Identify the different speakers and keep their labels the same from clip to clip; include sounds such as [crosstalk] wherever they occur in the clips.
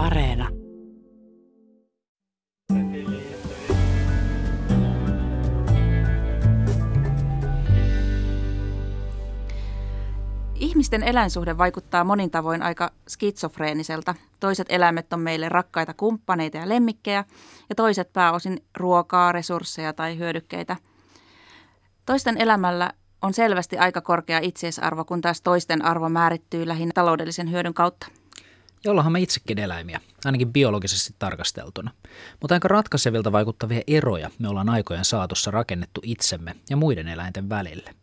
Speaker 1: Areena. Ihmisten eläinsuhde vaikuttaa monin tavoin aika skitsofreeniselta. Toiset eläimet on meille rakkaita kumppaneita ja lemmikkejä, ja toiset pääosin ruokaa, resursseja tai hyödykkeitä. Toisten elämällä on selvästi aika korkea itseisarvo, kun taas toisten arvo määrittyy lähinnä taloudellisen hyödyn kautta.
Speaker 2: Ja ollaanhan me itsekin eläimiä, ainakin biologisesti tarkasteltuna. Mutta aika ratkaisevilta vaikuttavia eroja me ollaan aikojen saatossa rakennettu itsemme ja muiden eläinten välille.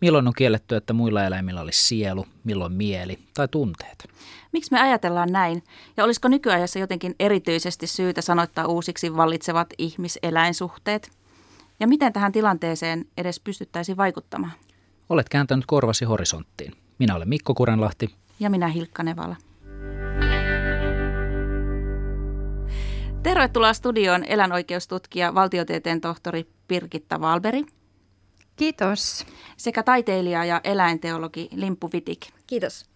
Speaker 2: Milloin on kielletty, että muilla eläimillä olisi sielu, milloin mieli tai tunteet?
Speaker 1: Miksi me ajatellaan näin? Ja olisiko nykyajassa jotenkin erityisesti syytä sanoittaa uusiksi vallitsevat ihmiseläinsuhteet? Ja miten tähän tilanteeseen edes pystyttäisiin vaikuttamaan?
Speaker 2: Olet kääntänyt korvasi horisonttiin. Minä olen Mikko Kurenlahti.
Speaker 1: Ja minä Hilkka Nevala. Tervetuloa studioon eläinoikeustutkija, valtiotieteen tohtori Pirkitta Valberi.
Speaker 3: Kiitos.
Speaker 1: Sekä taiteilija ja eläinteologi Limpu Vitik.
Speaker 3: Kiitos.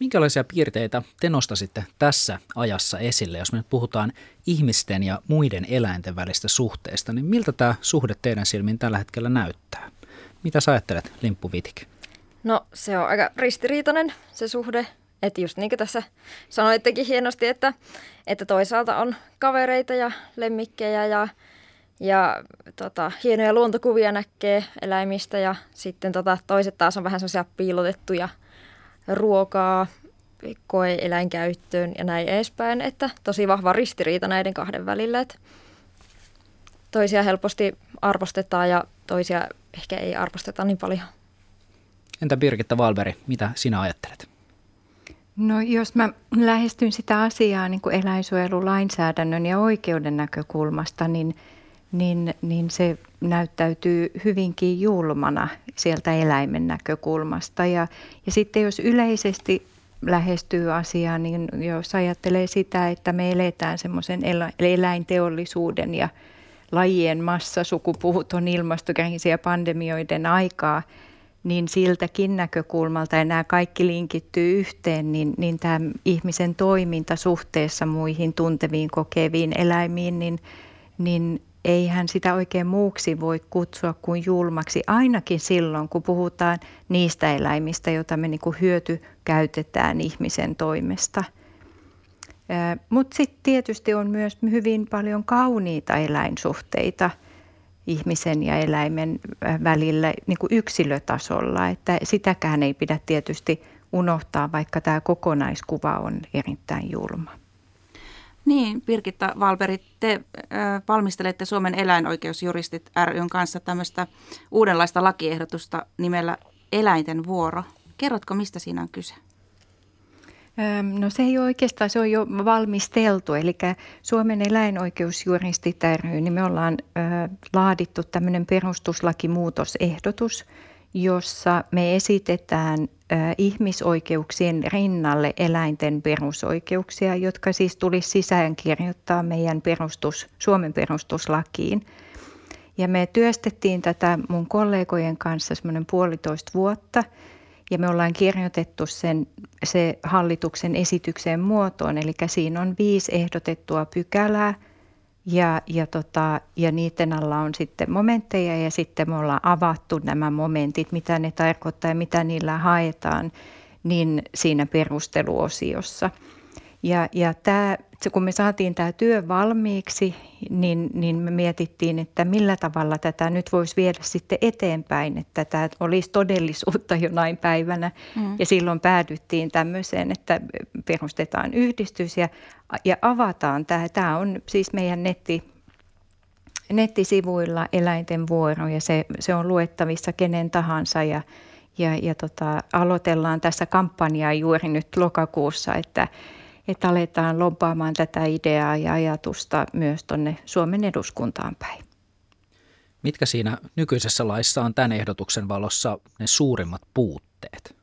Speaker 2: Minkälaisia piirteitä te nostasitte tässä ajassa esille, jos me nyt puhutaan ihmisten ja muiden eläinten välistä suhteesta, niin miltä tämä suhde teidän silmiin tällä hetkellä näyttää? Mitä sä ajattelet, Limppu Vitik?
Speaker 3: No se on aika ristiriitainen se suhde, että just niin kuin tässä sanoittekin hienosti, että, että toisaalta on kavereita ja lemmikkejä ja, ja tota, hienoja luontokuvia näkee eläimistä ja sitten tota, toiset taas on vähän sellaisia piilotettuja ruokaa, koe eläinkäyttöön ja näin edespäin, että tosi vahva ristiriita näiden kahden välillä, että toisia helposti arvostetaan ja toisia ehkä ei arvosteta niin paljon.
Speaker 2: Entä Birgitta Valberi, mitä sinä ajattelet?
Speaker 4: No jos mä lähestyn sitä asiaa niin kuin eläinsuojelulainsäädännön ja oikeuden näkökulmasta, niin, niin, niin se näyttäytyy hyvinkin julmana sieltä eläimen näkökulmasta. Ja, ja sitten jos yleisesti lähestyy asiaa, niin jos ajattelee sitä, että me eletään semmoisen eläinteollisuuden ja lajien massasukupuuton ilmastokriisi ja pandemioiden aikaa, niin siltäkin näkökulmalta, ja nämä kaikki linkittyy yhteen, niin, niin tämä ihmisen toiminta suhteessa muihin tunteviin, kokeviin eläimiin, niin, niin eihän sitä oikein muuksi voi kutsua kuin julmaksi, ainakin silloin, kun puhutaan niistä eläimistä, joita me niin hyöty käytetään ihmisen toimesta. Mutta sitten tietysti on myös hyvin paljon kauniita eläinsuhteita ihmisen ja eläimen välillä niin kuin yksilötasolla, että sitäkään ei pidä tietysti unohtaa, vaikka tämä kokonaiskuva on erittäin julma.
Speaker 1: Niin, Birgitta Valberi, te äh, valmistelette Suomen eläinoikeusjuristit ryn kanssa tämmöistä uudenlaista lakiehdotusta nimellä Eläinten vuoro. Kerrotko, mistä siinä on kyse?
Speaker 4: No se ei ole oikeastaan, se on jo valmisteltu. Eli Suomen eläinoikeusjuristit ry, niin me ollaan laadittu tämmöinen perustuslakimuutosehdotus, jossa me esitetään ihmisoikeuksien rinnalle eläinten perusoikeuksia, jotka siis tulisi sisäänkirjoittaa meidän perustus, Suomen perustuslakiin. Ja me työstettiin tätä mun kollegojen kanssa semmoinen puolitoista vuotta ja me ollaan kirjoitettu sen, se hallituksen esityksen muotoon. Eli siinä on viisi ehdotettua pykälää – ja, ja, tota, ja niiden alla on sitten momentteja ja sitten me ollaan avattu nämä momentit, mitä ne tarkoittaa ja mitä niillä haetaan, niin siinä perusteluosiossa. Ja, ja tämä, kun me saatiin tämä työ valmiiksi, niin, niin me mietittiin, että millä tavalla tätä nyt voisi viedä sitten eteenpäin, että tämä olisi todellisuutta jonain päivänä. Mm. Ja silloin päädyttiin tämmöiseen, että perustetaan yhdistys ja, ja avataan tämä. Tämä on siis meidän netti, nettisivuilla eläinten vuoro ja se, se on luettavissa kenen tahansa ja, ja, ja tota, aloitellaan tässä kampanjaa juuri nyt lokakuussa, että että aletaan lobbaamaan tätä ideaa ja ajatusta myös tuonne Suomen eduskuntaan päin.
Speaker 2: Mitkä siinä nykyisessä laissa on tämän ehdotuksen valossa ne suurimmat puutteet?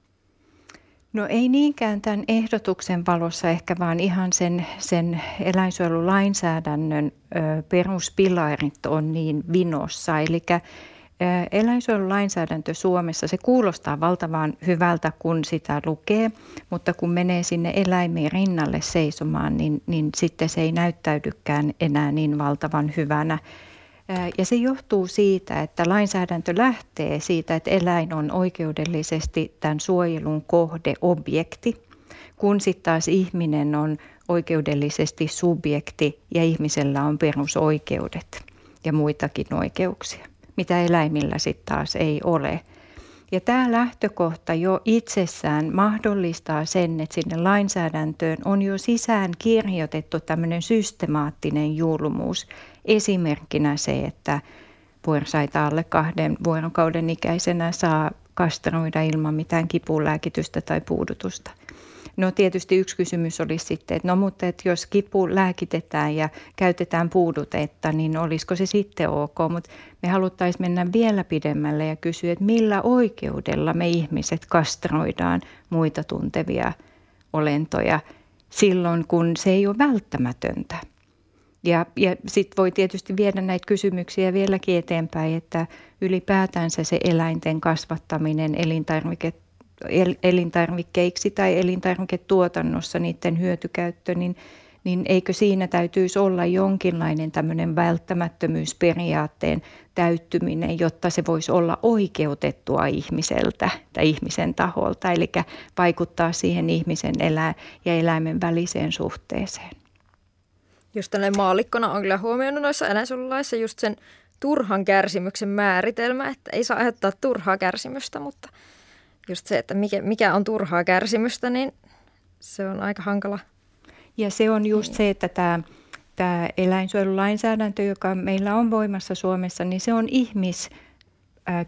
Speaker 4: No ei niinkään tämän ehdotuksen valossa ehkä, vaan ihan sen, sen eläinsuojelulainsäädännön peruspilarit on niin vinossa. Eli Eläinsuojelulainsäädäntö Suomessa, se kuulostaa valtavan hyvältä, kun sitä lukee, mutta kun menee sinne eläimien rinnalle seisomaan, niin, niin sitten se ei näyttäydykään enää niin valtavan hyvänä. Ja se johtuu siitä, että lainsäädäntö lähtee siitä, että eläin on oikeudellisesti tämän suojelun kohde, objekti, kun sitten taas ihminen on oikeudellisesti subjekti ja ihmisellä on perusoikeudet ja muitakin oikeuksia, mitä eläimillä sitten taas ei ole. Ja tämä lähtökohta jo itsessään mahdollistaa sen, että sinne lainsäädäntöön on jo sisään kirjoitettu tämmöinen systemaattinen julmuus. Esimerkkinä se, että puersaita alle kahden vuorokauden ikäisenä saa kastroida ilman mitään kipulääkitystä tai puudutusta – No tietysti yksi kysymys olisi sitten, että no mutta että jos kipu lääkitetään ja käytetään puudutetta, niin olisiko se sitten ok, mutta me haluttaisiin mennä vielä pidemmälle ja kysyä, että millä oikeudella me ihmiset kastroidaan muita tuntevia olentoja silloin, kun se ei ole välttämätöntä. Ja, ja sitten voi tietysti viedä näitä kysymyksiä vieläkin eteenpäin, että ylipäätänsä se eläinten kasvattaminen, elintarvike elintarvikkeiksi tai elintarviketuotannossa niiden hyötykäyttö, niin, niin eikö siinä täytyisi olla jonkinlainen tämmöinen välttämättömyysperiaatteen täyttyminen, jotta se voisi olla oikeutettua ihmiseltä tai ihmisen taholta, eli vaikuttaa siihen ihmisen elä- ja eläimen väliseen suhteeseen.
Speaker 3: Just tällainen maallikkona on kyllä huomioinut noissa eläinsuojelulaissa just sen turhan kärsimyksen määritelmä, että ei saa aiheuttaa turhaa kärsimystä, mutta – just se, että mikä, mikä on turhaa kärsimystä, niin se on aika hankala.
Speaker 4: Ja se on just se, että tämä, tämä eläinsuojelulainsäädäntö, joka meillä on voimassa Suomessa, niin se on ihmis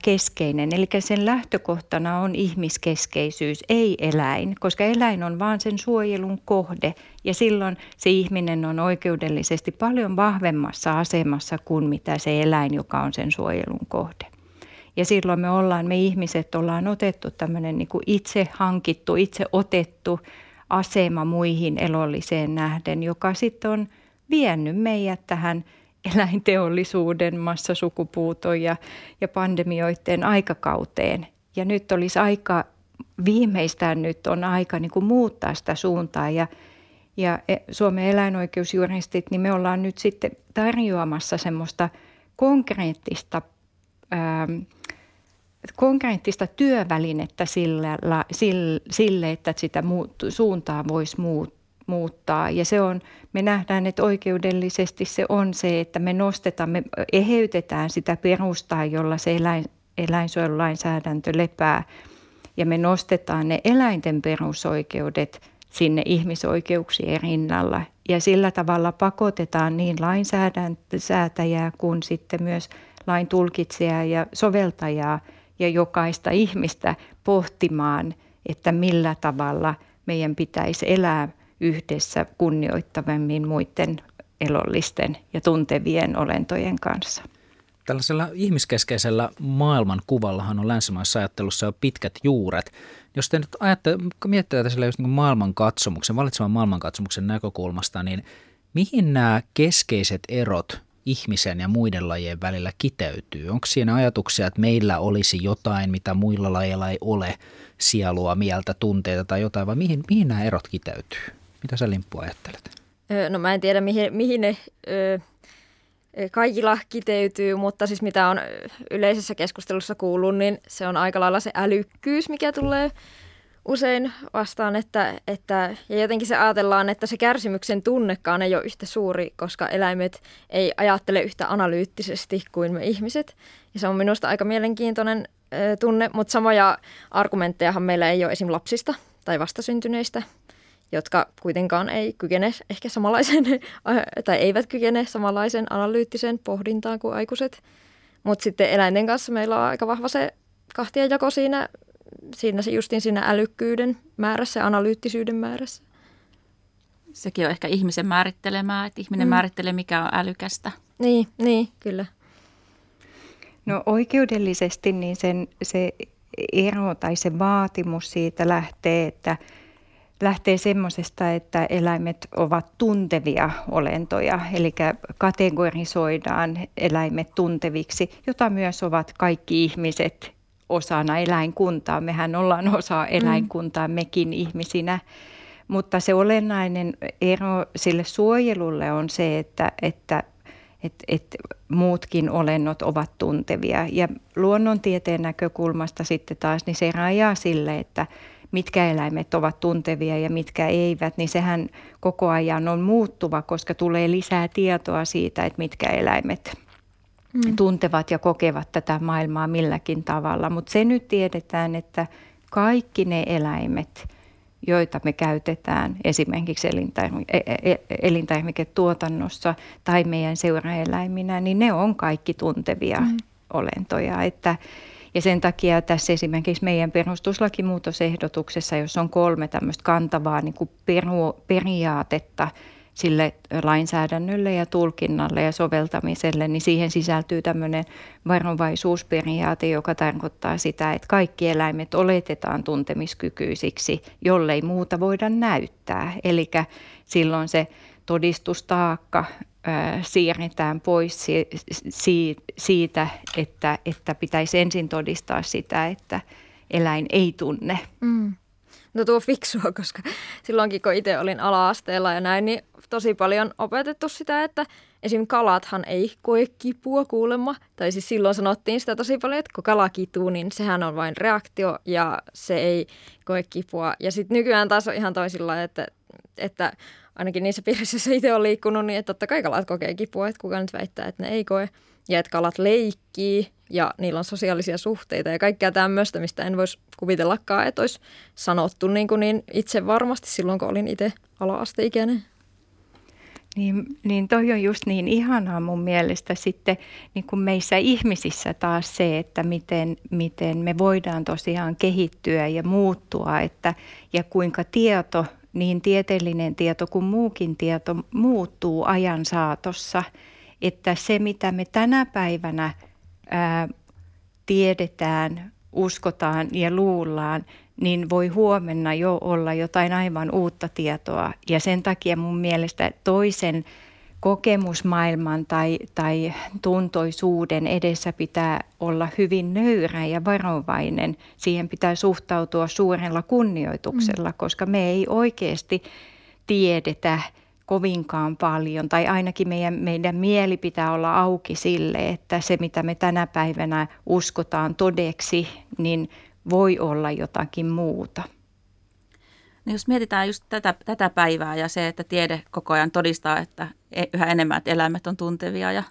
Speaker 4: keskeinen. Eli sen lähtökohtana on ihmiskeskeisyys, ei eläin, koska eläin on vaan sen suojelun kohde ja silloin se ihminen on oikeudellisesti paljon vahvemmassa asemassa kuin mitä se eläin, joka on sen suojelun kohde. Ja silloin me ollaan, me ihmiset ollaan otettu tämmöinen niin kuin itse hankittu, itse otettu asema muihin elolliseen nähden, joka sitten on vienyt meidät tähän eläinteollisuuden, massasukupuuton ja, ja pandemioiden aikakauteen. Ja nyt olisi aika, viimeistään nyt on aika niin kuin muuttaa sitä suuntaa ja ja e, Suomen eläinoikeusjuristit, niin me ollaan nyt sitten tarjoamassa semmoista konkreettista ähm, konkreettista työvälinettä sille, sille että sitä muut, suuntaa voisi muut, muuttaa. Ja se on, me nähdään, että oikeudellisesti se on se, että me nostetaan, me eheytetään sitä perustaa, jolla se eläin, eläinsuojelulainsäädäntö lepää. Ja me nostetaan ne eläinten perusoikeudet sinne ihmisoikeuksien rinnalla. Ja sillä tavalla pakotetaan niin lainsäätäjää kuin sitten myös lain tulkitsijaa ja soveltajaa – ja jokaista ihmistä pohtimaan, että millä tavalla meidän pitäisi elää yhdessä kunnioittavammin muiden elollisten ja tuntevien olentojen kanssa.
Speaker 2: Tällaisella ihmiskeskeisellä maailmankuvallahan on länsimaissa ajattelussa jo pitkät juuret. Jos te nyt ajatte, miettii tätä just niin maailmankatsomuksen, valitsevan maailmankatsomuksen näkökulmasta, niin mihin nämä keskeiset erot ihmisen ja muiden lajien välillä kiteytyy? Onko siinä ajatuksia, että meillä olisi jotain, mitä muilla lajeilla ei ole, sielua, mieltä, tunteita tai jotain, vai mihin, mihin nämä erot kiteytyy? Mitä sä Limppu ajattelet?
Speaker 3: No mä en tiedä, mihin, mihin ne ö, kaikilla kiteytyy, mutta siis mitä on yleisessä keskustelussa kuullut, niin se on aika lailla se älykkyys, mikä tulee usein vastaan, että, että ja jotenkin se ajatellaan, että se kärsimyksen tunnekaan ei ole yhtä suuri, koska eläimet ei ajattele yhtä analyyttisesti kuin me ihmiset. Ja se on minusta aika mielenkiintoinen ö, tunne, mutta samoja argumenttejahan meillä ei ole esim. lapsista tai vastasyntyneistä, jotka kuitenkaan ei kykene ehkä samanlaisen, [laughs] tai eivät kykene samanlaisen analyyttisen pohdintaan kuin aikuiset. Mutta sitten eläinten kanssa meillä on aika vahva se kahtiajako siinä siinä se justin siinä älykkyyden määrässä ja analyyttisyyden määrässä.
Speaker 1: Sekin on ehkä ihmisen määrittelemää, että ihminen mm. määrittelee, mikä on älykästä.
Speaker 3: Niin, niin kyllä.
Speaker 4: No oikeudellisesti niin sen, se ero tai se vaatimus siitä lähtee, että lähtee semmoisesta, että eläimet ovat tuntevia olentoja, eli kategorisoidaan eläimet tunteviksi, jota myös ovat kaikki ihmiset osana eläinkuntaa. Mehän ollaan osa mm. eläinkuntaa mekin ihmisinä. Mutta se olennainen ero sille suojelulle on se, että, että että et muutkin olennot ovat tuntevia. Ja luonnontieteen näkökulmasta sitten taas niin se rajaa sille, että mitkä eläimet ovat tuntevia ja mitkä eivät, niin sehän koko ajan on muuttuva, koska tulee lisää tietoa siitä, että mitkä eläimet mm. tuntevat ja kokevat tätä maailmaa milläkin tavalla. Mutta se nyt tiedetään, että kaikki ne eläimet, joita me käytetään esimerkiksi e- e- e- elintarviketuotannossa tai meidän seuraeläiminä, niin ne on kaikki tuntevia mm. olentoja. Että, ja sen takia tässä esimerkiksi meidän perustuslakimuutosehdotuksessa, jos on kolme tämmöistä kantavaa niin kuin peru, periaatetta sille lainsäädännölle ja tulkinnalle ja soveltamiselle, niin siihen sisältyy tämmöinen varovaisuusperiaate, joka tarkoittaa sitä, että kaikki eläimet oletetaan tuntemiskykyisiksi, jollei muuta voida näyttää. Eli silloin se todistustaakka siirretään pois siitä, että, että pitäisi ensin todistaa sitä, että eläin ei tunne. Mm.
Speaker 3: No tuo fiksua, [laughs] koska silloinkin kun itse olin ala-asteella ja näin, niin tosi paljon opetettu sitä, että esim. kalathan ei koe kipua kuulemma. Tai siis silloin sanottiin sitä tosi paljon, että kun kala kituu, niin sehän on vain reaktio ja se ei koe kipua. Ja sitten nykyään taas on ihan toisilla, että, että ainakin niissä piirissä, joissa itse on liikkunut, niin että totta kai kalat kokee kipua, että kuka nyt väittää, että ne ei koe. Ja että kalat leikkii ja niillä on sosiaalisia suhteita ja kaikkea tämmöistä, mistä en voisi kuvitellakaan, että olisi sanottu niin, kuin niin itse varmasti silloin, kun olin itse ala-asteikäinen.
Speaker 4: Niin, niin toi on just niin ihanaa mun mielestä sitten niin kuin meissä ihmisissä taas se, että miten, miten me voidaan tosiaan kehittyä ja muuttua että, ja kuinka tieto – niin tieteellinen tieto kuin muukin tieto muuttuu ajan saatossa. Että se, mitä me tänä päivänä ää, tiedetään, uskotaan ja luullaan, niin voi huomenna jo olla jotain aivan uutta tietoa. Ja sen takia mun mielestä toisen kokemusmaailman tai, tai tuntoisuuden edessä pitää olla hyvin nöyrä ja varovainen. Siihen pitää suhtautua suurella kunnioituksella, mm. koska me ei oikeasti tiedetä kovinkaan paljon, tai ainakin meidän, meidän mieli pitää olla auki sille, että se mitä me tänä päivänä uskotaan todeksi, niin voi olla jotakin muuta.
Speaker 1: No jos mietitään just tätä, tätä päivää ja se, että tiede koko ajan todistaa, että e, yhä enemmän että eläimet on tuntevia ja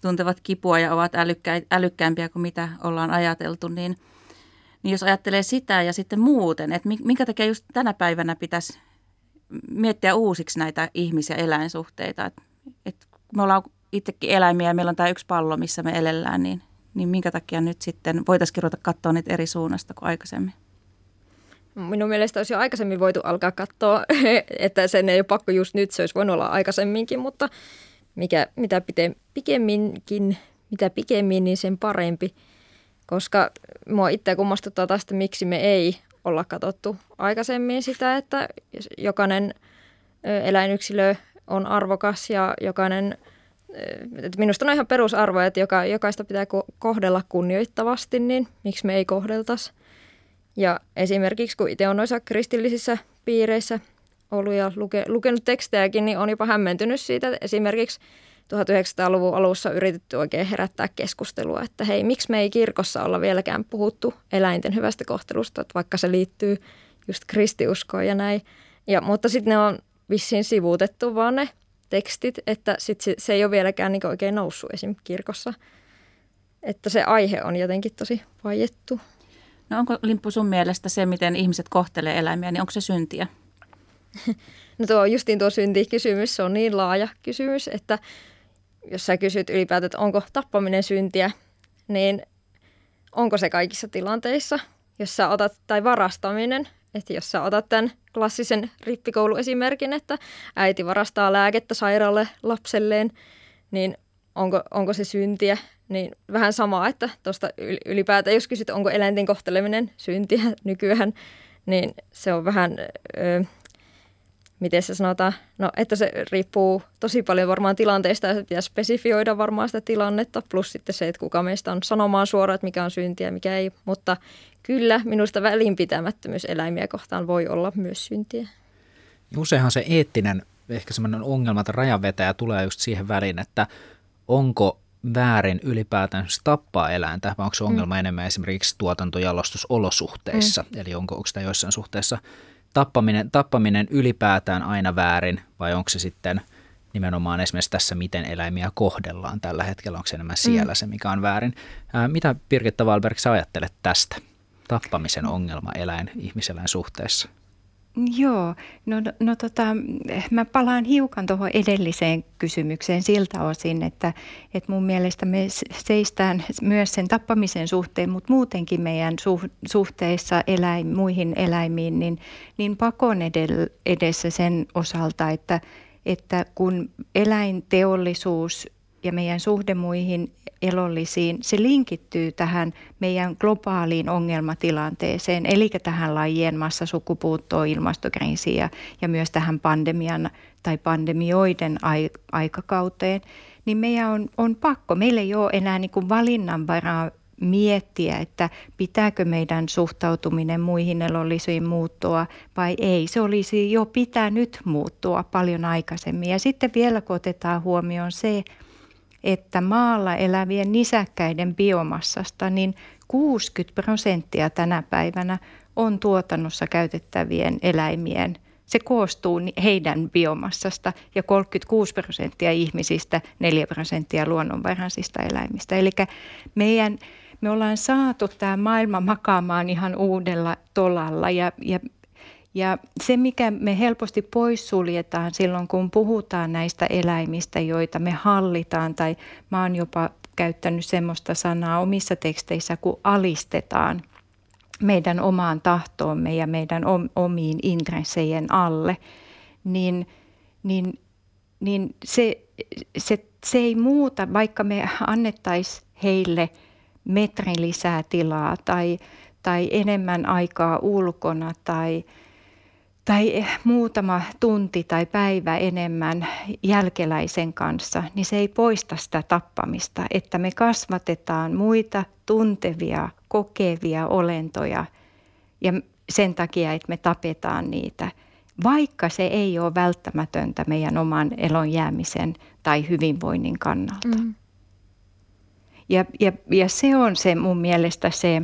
Speaker 1: tuntevat kipua ja ovat älykkä, älykkäämpiä kuin mitä ollaan ajateltu, niin, niin jos ajattelee sitä ja sitten muuten, että minkä takia just tänä päivänä pitäisi miettiä uusiksi näitä ihmis- ja eläinsuhteita. Että, että me ollaan itsekin eläimiä ja meillä on tämä yksi pallo, missä me elellään, niin, niin minkä takia nyt sitten voitaisiin ruveta katsoa niitä eri suunnasta kuin aikaisemmin?
Speaker 3: Minun mielestä olisi jo aikaisemmin voitu alkaa katsoa, [laughs] että sen ei ole pakko just nyt, se olisi voinut olla aikaisemminkin, mutta mikä, mitä pite, pikemminkin, mitä pikemmin, niin sen parempi. Koska mua itse kummastuttaa tästä, miksi me ei olla katsottu aikaisemmin sitä, että jokainen eläinyksilö on arvokas ja jokainen, että minusta on ihan perusarvo, että joka, jokaista pitää kohdella kunnioittavasti, niin miksi me ei kohdeltaisi. Ja esimerkiksi kun itse on noissa kristillisissä piireissä ollut ja luke, lukenut tekstejäkin, niin on jopa hämmentynyt siitä, että esimerkiksi 1900-luvun alussa yritetty oikein herättää keskustelua, että hei, miksi me ei kirkossa olla vieläkään puhuttu eläinten hyvästä kohtelusta, että vaikka se liittyy just kristiuskoon ja näin. Ja, mutta sitten ne on vissiin sivuutettu vaan ne tekstit, että sit se, se ei ole vieläkään niin oikein noussut esim. kirkossa. Että se aihe on jotenkin tosi vaiettu.
Speaker 1: No onko Limppu sun mielestä se, miten ihmiset kohtelee eläimiä, niin onko se syntiä? [laughs]
Speaker 3: No tuo justiin tuo syntikysymys, se on niin laaja kysymys, että jos sä kysyt ylipäätään, että onko tappaminen syntiä, niin onko se kaikissa tilanteissa, jos sä otat, tai varastaminen, että jos sä otat tämän klassisen rippikouluesimerkin, että äiti varastaa lääkettä sairaalle lapselleen, niin onko, onko se syntiä, niin vähän samaa, että tuosta ylipäätään, jos kysyt, onko eläinten kohteleminen syntiä nykyään, niin se on vähän, miten se sanotaan, no että se riippuu tosi paljon varmaan tilanteesta ja se pitäisi spesifioida varmaan sitä tilannetta, plus sitten se, että kuka meistä on sanomaan suoraan, että mikä on syntiä ja mikä ei, mutta kyllä minusta välinpitämättömyys eläimiä kohtaan voi olla myös syntiä.
Speaker 2: Useinhan se eettinen ehkä semmoinen ongelma, että rajanvetäjä tulee just siihen väliin, että onko väärin ylipäätään tappaa eläintä, vai onko se ongelma mm. enemmän esimerkiksi tuotantojalostusolosuhteissa, mm. eli onko, onko sitä joissain suhteessa tappaminen, tappaminen ylipäätään aina väärin, vai onko se sitten nimenomaan esimerkiksi tässä, miten eläimiä kohdellaan tällä hetkellä, onko se enemmän mm. siellä mm. se, mikä on väärin. Ää, mitä Birgitta Valberg sä ajattelet tästä tappamisen ongelma eläin-ihmiseläin suhteessa?
Speaker 4: Joo, no, no, no tota, mä palaan hiukan tuohon edelliseen kysymykseen siltä osin, että, että mun mielestä me seistään myös sen tappamisen suhteen, mutta muutenkin meidän suhteissa eläin, muihin eläimiin, niin, niin pakon edessä sen osalta, että, että kun eläinteollisuus ja meidän suhde muihin elollisiin, se linkittyy tähän meidän globaaliin ongelmatilanteeseen, eli tähän lajien massasukupuuttoon, ilmastokriisiin ja, ja myös tähän pandemian tai pandemioiden ai, aikakauteen, niin meidän on, on pakko, meillä ei ole enää niin kuin valinnanvaraa miettiä, että pitääkö meidän suhtautuminen muihin elollisiin muuttua vai ei. Se olisi jo pitänyt muuttua paljon aikaisemmin. Ja sitten vielä kun otetaan huomioon se, että maalla elävien nisäkkäiden biomassasta niin 60 prosenttia tänä päivänä on tuotannossa käytettävien eläimien se koostuu heidän biomassasta ja 36 prosenttia ihmisistä, 4 prosenttia luonnonvaraisista eläimistä. Eli meidän, me ollaan saatu tämä maailma makaamaan ihan uudella tolalla ja, ja ja se, mikä me helposti poissuljetaan silloin, kun puhutaan näistä eläimistä, joita me hallitaan, tai mä oon jopa käyttänyt semmoista sanaa omissa teksteissä, kun alistetaan meidän omaan tahtoomme ja meidän omiin intressejen alle, niin, niin, niin se, se, se ei muuta, vaikka me annettaisiin heille metri lisää tilaa tai, tai enemmän aikaa ulkona tai – tai muutama tunti tai päivä enemmän jälkeläisen kanssa, niin se ei poista sitä tappamista, että me kasvatetaan muita tuntevia, kokevia olentoja ja sen takia, että me tapetaan niitä, vaikka se ei ole välttämätöntä meidän oman elon jäämisen tai hyvinvoinnin kannalta. Mm. Ja, ja, ja se on se mun mielestä se,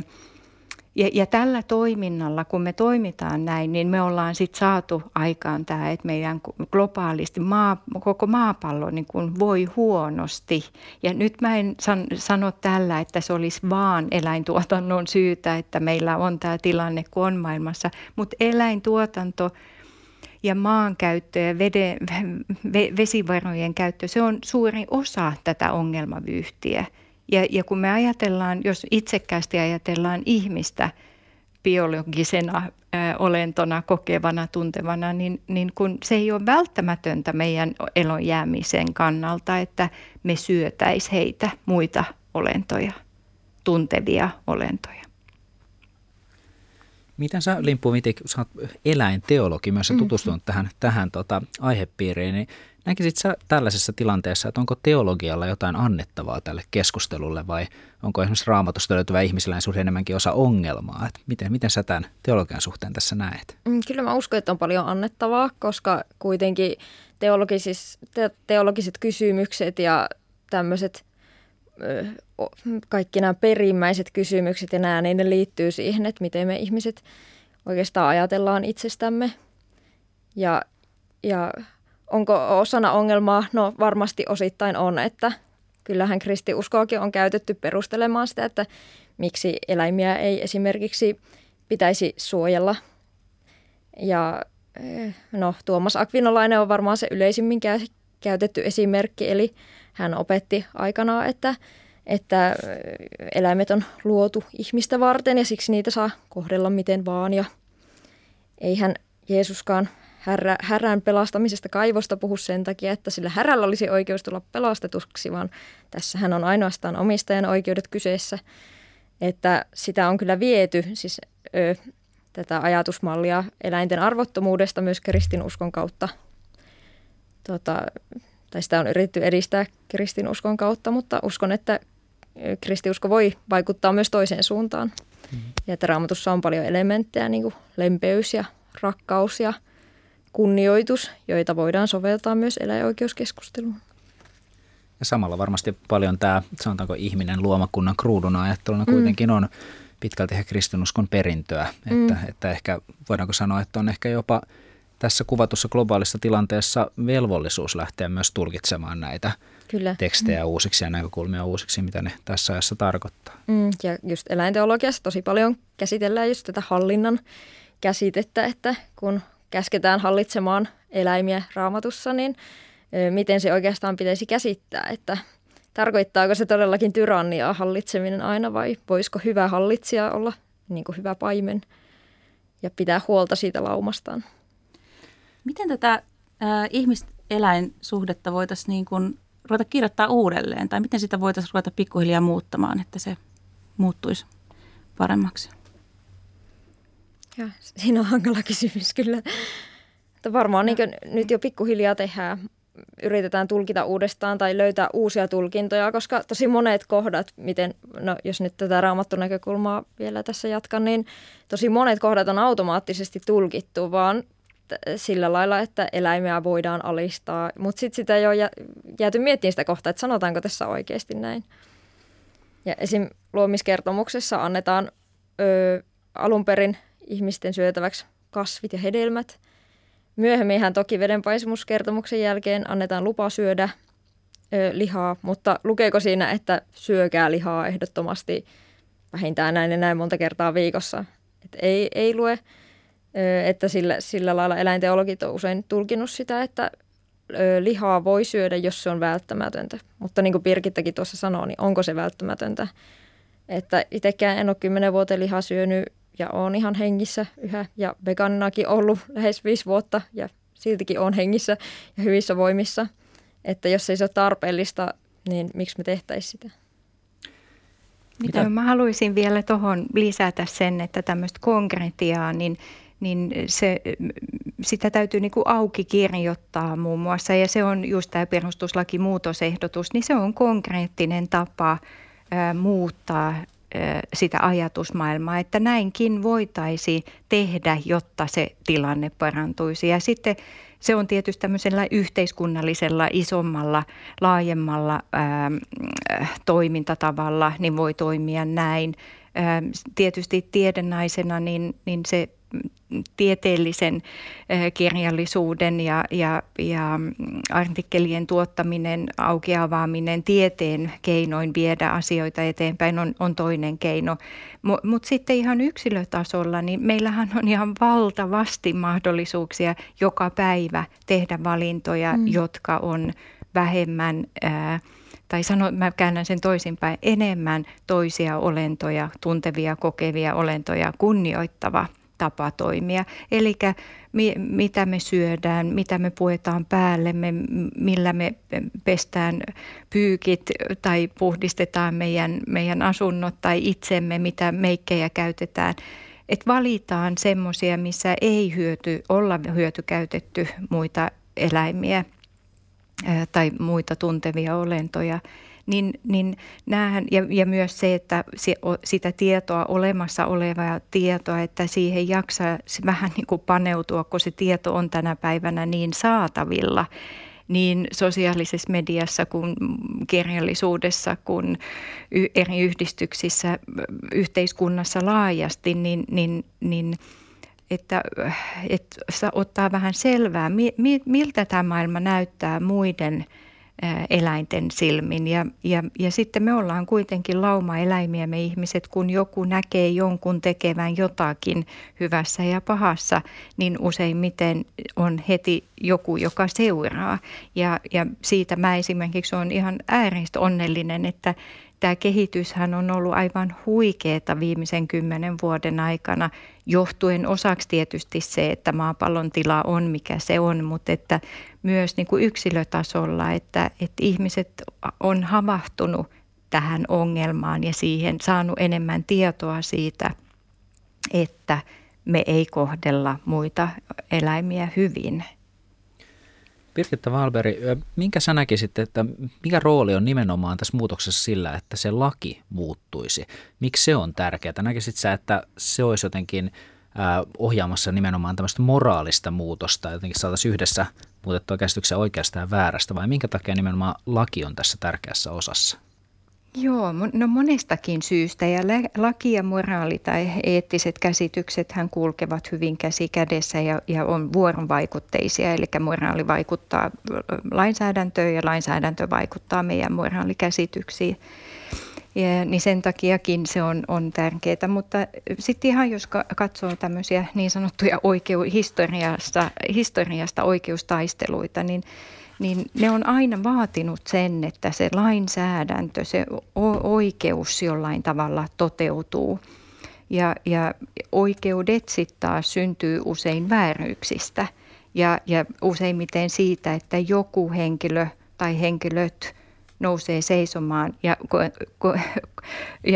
Speaker 4: ja, ja tällä toiminnalla, kun me toimitaan näin, niin me ollaan sitten saatu aikaan tämä, että meidän globaalisti maa, koko maapallo niin kuin voi huonosti. Ja nyt mä en san, sano tällä, että se olisi vaan eläintuotannon syytä, että meillä on tämä tilanne kuin on maailmassa, mutta eläintuotanto ja maankäyttö ja vede, vesivarojen käyttö, se on suuri osa tätä ongelmavyyhtiä. Ja, ja kun me ajatellaan, jos itsekkäästi ajatellaan ihmistä biologisena ö, olentona, kokevana, tuntevana, niin, niin kun se ei ole välttämätöntä meidän elon jäämisen kannalta, että me syötäis heitä muita olentoja, tuntevia olentoja.
Speaker 2: Miten sä, Limpu Mitik, sä oot eläinteologi, myös tutustunut mm-hmm. tähän, tähän tota, aihepiiriin, niin Näkisit sä tällaisessa tilanteessa, että onko teologialla jotain annettavaa tälle keskustelulle vai onko esimerkiksi raamatusta löytyvä ihmiseläinsuhde enemmänkin osa ongelmaa? Että miten, miten sä tämän teologian suhteen tässä näet?
Speaker 3: Mm, kyllä mä uskon, että on paljon annettavaa, koska kuitenkin teologisis, te, teologiset kysymykset ja tämmöiset kaikki nämä perimmäiset kysymykset ja nämä, niin ne liittyy siihen, että miten me ihmiset oikeastaan ajatellaan itsestämme. Ja, ja Onko osana ongelmaa? No varmasti osittain on, että kyllähän kristiuskoakin on käytetty perustelemaan sitä, että miksi eläimiä ei esimerkiksi pitäisi suojella. Ja eh, no, Tuomas Akvinolainen on varmaan se yleisimmin käytetty esimerkki, eli hän opetti aikanaan, että, että eläimet on luotu ihmistä varten ja siksi niitä saa kohdella miten vaan. Ja eihän Jeesuskaan härä, härän pelastamisesta kaivosta puhu sen takia, että sillä härällä olisi oikeus tulla pelastetuksi, vaan tässähän on ainoastaan omistajan oikeudet kyseessä. Että sitä on kyllä viety, siis ö, tätä ajatusmallia eläinten arvottomuudesta myös kristinuskon kautta. Tota, tai sitä on yritetty edistää kristinuskon kautta, mutta uskon, että kristiusko voi vaikuttaa myös toiseen suuntaan. Mm. Ja että raamatussa on paljon elementtejä, niin kuin lempeys ja rakkaus ja kunnioitus, joita voidaan soveltaa myös eläinoikeuskeskusteluun.
Speaker 2: Ja samalla varmasti paljon tämä, sanotaanko ihminen luomakunnan kruuduna ajatteluna mm. kuitenkin on pitkälti ihan kristinuskon perintöä. Mm. Että, että ehkä voidaanko sanoa, että on ehkä jopa tässä kuvatussa globaalissa tilanteessa velvollisuus lähteä myös tulkitsemaan näitä Kyllä. tekstejä mm. uusiksi ja näkökulmia uusiksi, mitä ne tässä ajassa tarkoittaa.
Speaker 3: Mm, ja just eläinteologiassa tosi paljon käsitellään just tätä hallinnan käsitettä, että kun käsketään hallitsemaan eläimiä raamatussa, niin miten se oikeastaan pitäisi käsittää, että tarkoittaako se todellakin tyranniaa hallitseminen aina vai voisiko hyvä hallitsija olla niin kuin hyvä paimen ja pitää huolta siitä laumastaan.
Speaker 1: Miten tätä äh, ihmiseläinsuhdetta voitaisiin niin kuin ruveta kirjoittaa uudelleen tai miten sitä voitaisiin ruveta pikkuhiljaa muuttamaan, että se muuttuisi paremmaksi?
Speaker 3: Ja, siinä on hankala kysymys kyllä. Että varmaan niin nyt jo pikkuhiljaa tehdään, yritetään tulkita uudestaan tai löytää uusia tulkintoja, koska tosi monet kohdat, miten, no jos nyt tätä raamattunäkökulmaa vielä tässä jatkan, niin tosi monet kohdat on automaattisesti tulkittu, vaan sillä lailla, että eläimiä voidaan alistaa, mutta sitten sitä ei ole jääty miettimään sitä kohtaa, että sanotaanko tässä oikeasti näin. Ja esim. luomiskertomuksessa annetaan ö, alun perin ihmisten syötäväksi kasvit ja hedelmät. Myöhemminhän toki vedenpaisumuskertomuksen jälkeen annetaan lupa syödä ö, lihaa, mutta lukeeko siinä, että syökää lihaa ehdottomasti vähintään näin ja näin monta kertaa viikossa? Et ei, ei lue, ö, että sillä, sillä lailla eläinteologit on usein tulkinut sitä, että ö, lihaa voi syödä, jos se on välttämätöntä. Mutta niin kuin Birgittäkin tuossa sanoi, niin onko se välttämätöntä? Että itsekään en ole kymmenen vuotta lihaa syönyt ja olen ihan hengissä yhä ja vegaaninakin ollut lähes viisi vuotta ja siltikin olen hengissä ja hyvissä voimissa. Että jos ei se ole tarpeellista, niin miksi me tehtäisiin sitä?
Speaker 4: Mitä? Mä haluaisin vielä tuohon lisätä sen, että tämmöistä konkretiaa, niin, niin se, sitä täytyy niin kuin auki kirjoittaa muun muassa. Ja se on just tämä perustuslakimuutosehdotus, niin se on konkreettinen tapa ää, muuttaa sitä ajatusmaailmaa, että näinkin voitaisiin tehdä, jotta se tilanne parantuisi. Ja sitten se on tietysti tämmöisellä yhteiskunnallisella, isommalla, laajemmalla ää, toimintatavalla, niin voi toimia näin. Ää, tietysti tiedennaisena, niin, niin se tieteellisen kirjallisuuden ja, ja, ja artikkelien tuottaminen, aukeavaaminen, tieteen keinoin viedä asioita eteenpäin on, on toinen keino. Mutta mut sitten ihan yksilötasolla, niin meillähän on ihan valtavasti mahdollisuuksia joka päivä tehdä valintoja, mm. jotka on vähemmän... Ää, tai sano, mä käännän sen toisinpäin, enemmän toisia olentoja, tuntevia, kokevia olentoja kunnioittava tapa toimia. Eli mi, mitä me syödään, mitä me puetaan päällemme, millä me pestään pyykit tai puhdistetaan meidän, meidän asunnot tai itsemme, mitä meikkejä käytetään. Et valitaan semmoisia, missä ei hyöty, olla hyötykäytetty muita eläimiä tai muita tuntevia olentoja – niin, niin näähän, ja, ja myös se, että se, sitä tietoa, olemassa olevaa tietoa, että siihen jaksaa vähän niin kuin paneutua, kun se tieto on tänä päivänä niin saatavilla, niin sosiaalisessa mediassa kuin kirjallisuudessa kuin eri yhdistyksissä, yhteiskunnassa laajasti, niin, niin, niin että, että ottaa vähän selvää, miltä tämä maailma näyttää muiden – eläinten silmin. Ja, ja, ja sitten me ollaan kuitenkin lauma-eläimiä me ihmiset, kun joku näkee jonkun tekevän jotakin hyvässä ja pahassa, niin useimmiten on heti joku, joka seuraa. Ja, ja siitä mä esimerkiksi olen ihan ääreistä onnellinen, että tämä kehityshän on ollut aivan huikeeta viimeisen kymmenen vuoden aikana, johtuen osaksi tietysti se, että maapallon tila on mikä se on, mutta että myös niin kuin yksilötasolla, että, että ihmiset on havahtunut tähän ongelmaan ja siihen saanut enemmän tietoa siitä, että me ei kohdella muita eläimiä hyvin.
Speaker 2: Birgitta Valberi, minkä sä näkisit, että mikä rooli on nimenomaan tässä muutoksessa sillä, että se laki muuttuisi? Miksi se on tärkeää? Näkisit sä, että se olisi jotenkin ohjaamassa nimenomaan tämmöistä moraalista muutosta, jotenkin saataisiin yhdessä muutettua käsityksiä oikeasta ja väärästä, vai minkä takia nimenomaan laki on tässä tärkeässä osassa?
Speaker 4: Joo, no monestakin syystä. Ja laki ja moraali tai eettiset käsitykset hän kulkevat hyvin käsi kädessä ja, ja on vuoronvaikutteisia, eli moraali vaikuttaa lainsäädäntöön ja lainsäädäntö vaikuttaa meidän moraalikäsityksiin. Ja, niin sen takiakin se on, on tärkeää, mutta sitten ihan jos katsoo tämmöisiä niin sanottuja oikeu, historiasta, historiasta oikeustaisteluita, niin niin ne on aina vaatinut sen, että se lainsäädäntö, se oikeus jollain tavalla toteutuu. Ja, ja oikeudet sitten taas syntyy usein vääryyksistä ja, ja useimmiten siitä, että joku henkilö tai henkilöt nousee seisomaan ja, [laughs]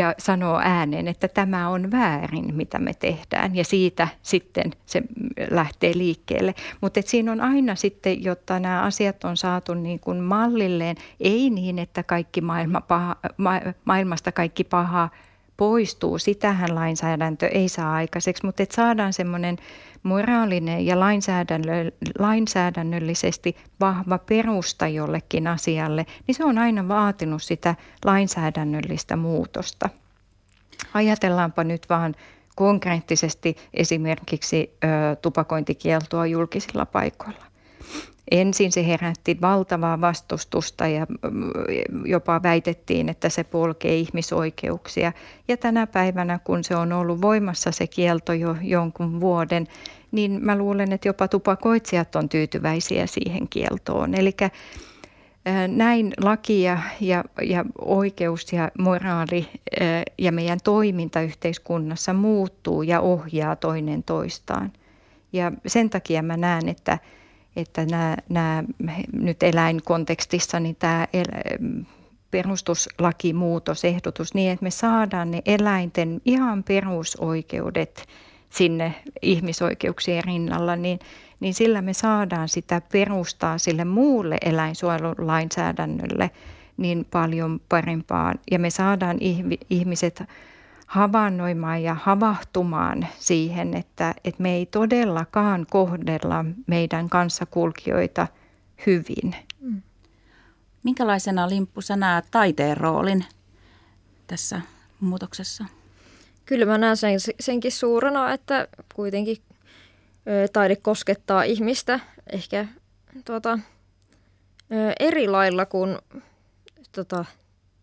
Speaker 4: ja sanoo ääneen, että tämä on väärin, mitä me tehdään. Ja siitä sitten se lähtee liikkeelle. Mutta siinä on aina sitten, jotta nämä asiat on saatu niin kuin mallilleen, ei niin, että kaikki maailma paha, ma, maailmasta kaikki paha poistuu. Sitähän lainsäädäntö ei saa aikaiseksi, mutta että saadaan semmoinen moraalinen ja lainsäädännöllisesti vahva perusta jollekin asialle, niin se on aina vaatinut sitä lainsäädännöllistä muutosta. Ajatellaanpa nyt vaan konkreettisesti esimerkiksi ö, tupakointikieltoa julkisilla paikoilla. Ensin se herätti valtavaa vastustusta ja mm, jopa väitettiin, että se polkee ihmisoikeuksia. Ja tänä päivänä, kun se on ollut voimassa se kielto jo jonkun vuoden, niin mä luulen, että jopa tupakoitsijat on tyytyväisiä siihen kieltoon. Eli näin laki ja, ja, ja oikeus ja moraali ja meidän toiminta yhteiskunnassa muuttuu ja ohjaa toinen toistaan. Ja sen takia mä näen, että – että nämä, nämä nyt eläinkontekstissa niin tämä perustuslakimuutosehdotus niin, että me saadaan ne eläinten ihan perusoikeudet sinne ihmisoikeuksien rinnalla, niin, niin sillä me saadaan sitä perustaa sille muulle eläinsuojelulainsäädännölle niin paljon parempaan. Ja me saadaan ihmiset havainnoimaan ja havahtumaan siihen, että, että me ei todellakaan kohdella meidän kanssakulkijoita hyvin. Mm.
Speaker 1: Minkälaisena Limppu sä näet taiteen roolin tässä muutoksessa?
Speaker 3: Kyllä mä näen sen, senkin suurena, että kuitenkin ö, taide koskettaa ihmistä ehkä tuota, ö, eri lailla kuin tota,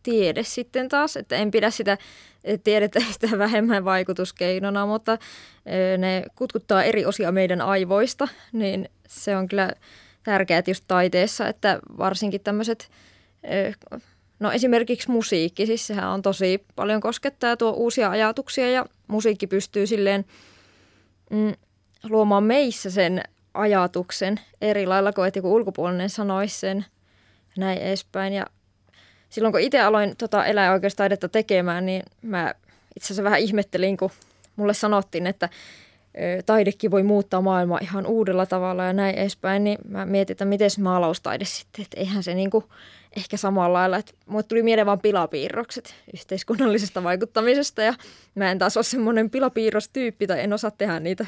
Speaker 3: tiede sitten taas, että en pidä sitä tiedettä [laughs] sitä vähemmän vaikutuskeinona, mutta ne kutkuttaa eri osia meidän aivoista, niin se on kyllä tärkeää just taiteessa, että varsinkin tämmöiset, no esimerkiksi musiikki, siis sehän on tosi paljon koskettaa tuo uusia ajatuksia ja musiikki pystyy silleen mm, luomaan meissä sen ajatuksen eri lailla kuin että joku ulkopuolinen sanoisi sen näin edespäin. Ja silloin kun itse aloin tota eläinoikeustaidetta tekemään, niin mä itse asiassa vähän ihmettelin, kun mulle sanottiin, että taidekin voi muuttaa maailmaa ihan uudella tavalla ja näin edespäin, niin mä mietin, että miten maalaustaide sitten, että eihän se niinku ehkä samalla lailla, että mulle tuli mieleen vaan pilapiirrokset yhteiskunnallisesta vaikuttamisesta ja mä en taas ole semmoinen pilapiirrostyyppi tai en osaa tehdä niitä,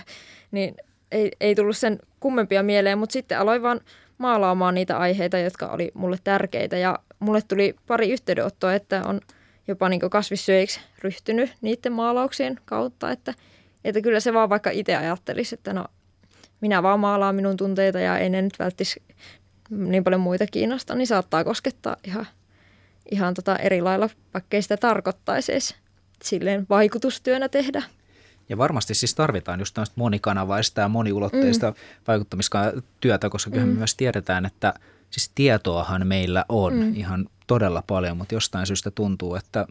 Speaker 3: niin ei, ei tullut sen kummempia mieleen, mutta sitten aloin vaan maalaamaan niitä aiheita, jotka oli mulle tärkeitä ja mulle tuli pari yhteydenottoa, että on jopa niin kasvissyöjiksi ryhtynyt niiden maalauksien kautta, että, että kyllä se vaan vaikka itse ajattelisi, että no minä vaan maalaan minun tunteita ja ei ne nyt välttis niin paljon muita kiinnosta, niin saattaa koskettaa ihan, ihan tota eri lailla, vaikka ei sitä tarkoittaisi silleen vaikutustyönä tehdä.
Speaker 2: Ja varmasti siis tarvitaan just tämmöistä monikanavaista ja moniulotteista mm. vaikuttamistyötä, koska mm. me myös tiedetään, että siis tietoahan meillä on mm. ihan todella paljon, mutta jostain syystä tuntuu, että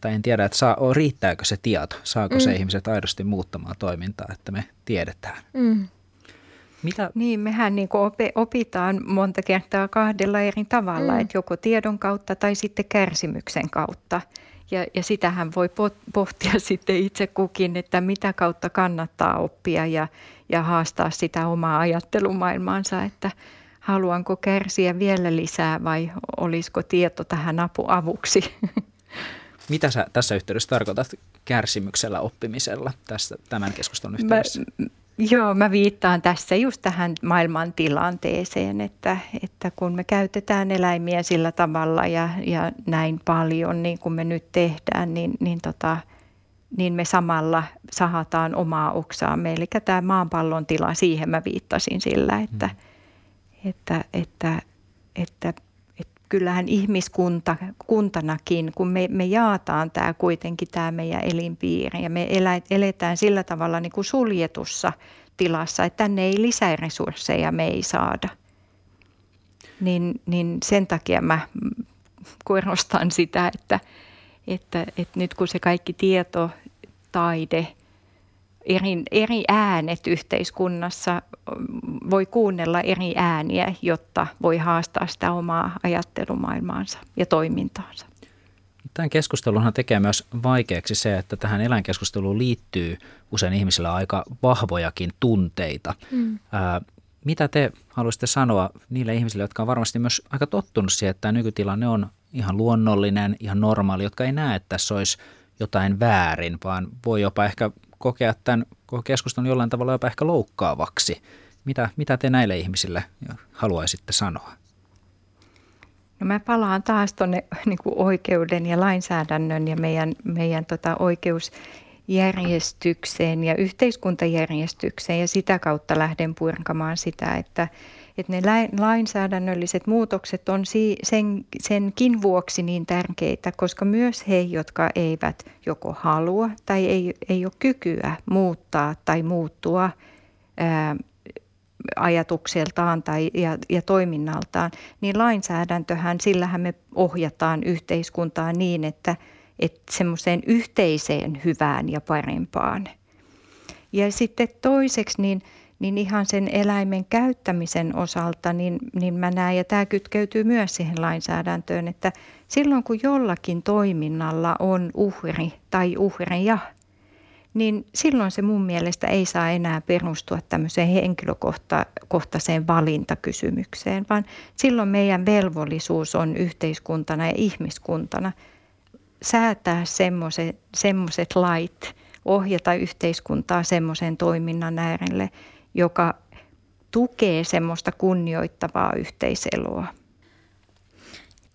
Speaker 2: tai en tiedä, että saa, riittääkö se tieto, saako mm. se ihmiset aidosti muuttamaan toimintaa, että me tiedetään. Mm.
Speaker 4: Mitä? Niin, mehän niin opitaan monta kertaa kahdella eri tavalla, mm. että joko tiedon kautta tai sitten kärsimyksen kautta. Ja, ja sitähän voi pohtia [laughs] sitten itse kukin, että mitä kautta kannattaa oppia ja, ja haastaa sitä omaa ajattelumaailmaansa, että haluanko kärsiä vielä lisää vai olisiko tieto tähän apu avuksi. [laughs]
Speaker 2: Mitä sä tässä yhteydessä tarkoitat kärsimyksellä oppimisella tässä, tämän keskustelun yhteydessä? Mä,
Speaker 4: Joo, mä viittaan tässä just tähän maailman tilanteeseen, että, että kun me käytetään eläimiä sillä tavalla ja, ja näin paljon niin kuin me nyt tehdään, niin, niin, tota, niin me samalla sahataan omaa oksaamme. Eli tämä maanpallon tila, siihen mä viittasin sillä, että, mm. että, että, että, että kyllähän ihmiskunta kuntanakin, kun me, me jaataan tämä kuitenkin tämä meidän elinpiiri ja me elä, eletään sillä tavalla niin kuin suljetussa tilassa, että tänne ei lisäresursseja me ei saada. Niin, niin sen takia mä korostan sitä, että, että, että nyt kun se kaikki tieto, taide, eri, eri äänet yhteiskunnassa, voi kuunnella eri ääniä, jotta voi haastaa sitä omaa ajattelumaailmaansa ja toimintaansa.
Speaker 2: Tämän keskustelunhan tekee myös vaikeaksi se, että tähän eläinkeskusteluun liittyy usein ihmisillä aika vahvojakin tunteita. Mm. Ää, mitä te haluaisitte sanoa niille ihmisille, jotka on varmasti myös aika tottunut siihen, että tämä nykytilanne on ihan luonnollinen, ihan normaali, jotka ei näe, että tässä olisi jotain väärin, vaan voi jopa ehkä kokea tämän keskustelun jollain tavalla jopa ehkä loukkaavaksi. Mitä, mitä te näille ihmisille haluaisitte sanoa?
Speaker 4: No mä palaan taas tuonne niin oikeuden ja lainsäädännön ja meidän, meidän tota oikeusjärjestykseen ja yhteiskuntajärjestykseen ja sitä kautta lähden purkamaan sitä, että, että ne lainsäädännölliset muutokset on sen, senkin vuoksi niin tärkeitä, koska myös he, jotka eivät joko halua tai ei, ei ole kykyä muuttaa tai muuttua ää, ajatukseltaan tai, ja, ja toiminnaltaan, niin lainsäädäntöhän, sillähän me ohjataan yhteiskuntaa niin, että, että semmoiseen yhteiseen hyvään ja parempaan. Ja sitten toiseksi, niin, niin ihan sen eläimen käyttämisen osalta, niin, niin mä näen, ja tämä kytkeytyy myös siihen lainsäädäntöön, että silloin kun jollakin toiminnalla on uhri tai uhreja – niin silloin se mun mielestä ei saa enää perustua tämmöiseen henkilökohtaiseen valintakysymykseen, vaan silloin meidän velvollisuus on yhteiskuntana ja ihmiskuntana säätää semmoiset lait, ohjata yhteiskuntaa semmoisen toiminnan äärelle, joka tukee semmoista kunnioittavaa yhteiseloa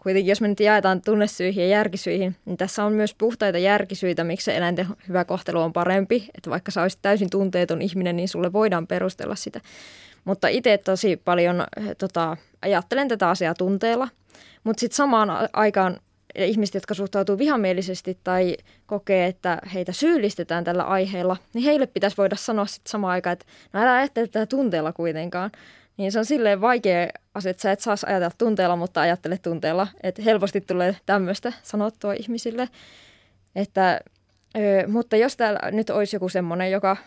Speaker 3: kuitenkin jos me nyt jaetaan tunnesyihin ja järkisyihin, niin tässä on myös puhtaita järkisyitä, miksi se eläinten hyvä kohtelu on parempi. Että vaikka sä olisit täysin tunteeton ihminen, niin sulle voidaan perustella sitä. Mutta itse tosi paljon eh, tota, ajattelen tätä asiaa tunteella, mutta sitten samaan aikaan ihmiset, jotka suhtautuu vihamielisesti tai kokee, että heitä syyllistetään tällä aiheella, niin heille pitäisi voida sanoa sitten samaan aikaan, että no älä ajattele tätä tunteella kuitenkaan, niin se on silleen vaikea asia, että sä et saisi ajatella tunteella, mutta ajattele tunteella. Että helposti tulee tämmöistä sanottua ihmisille. Että, ö, mutta jos täällä nyt olisi joku semmoinen, joka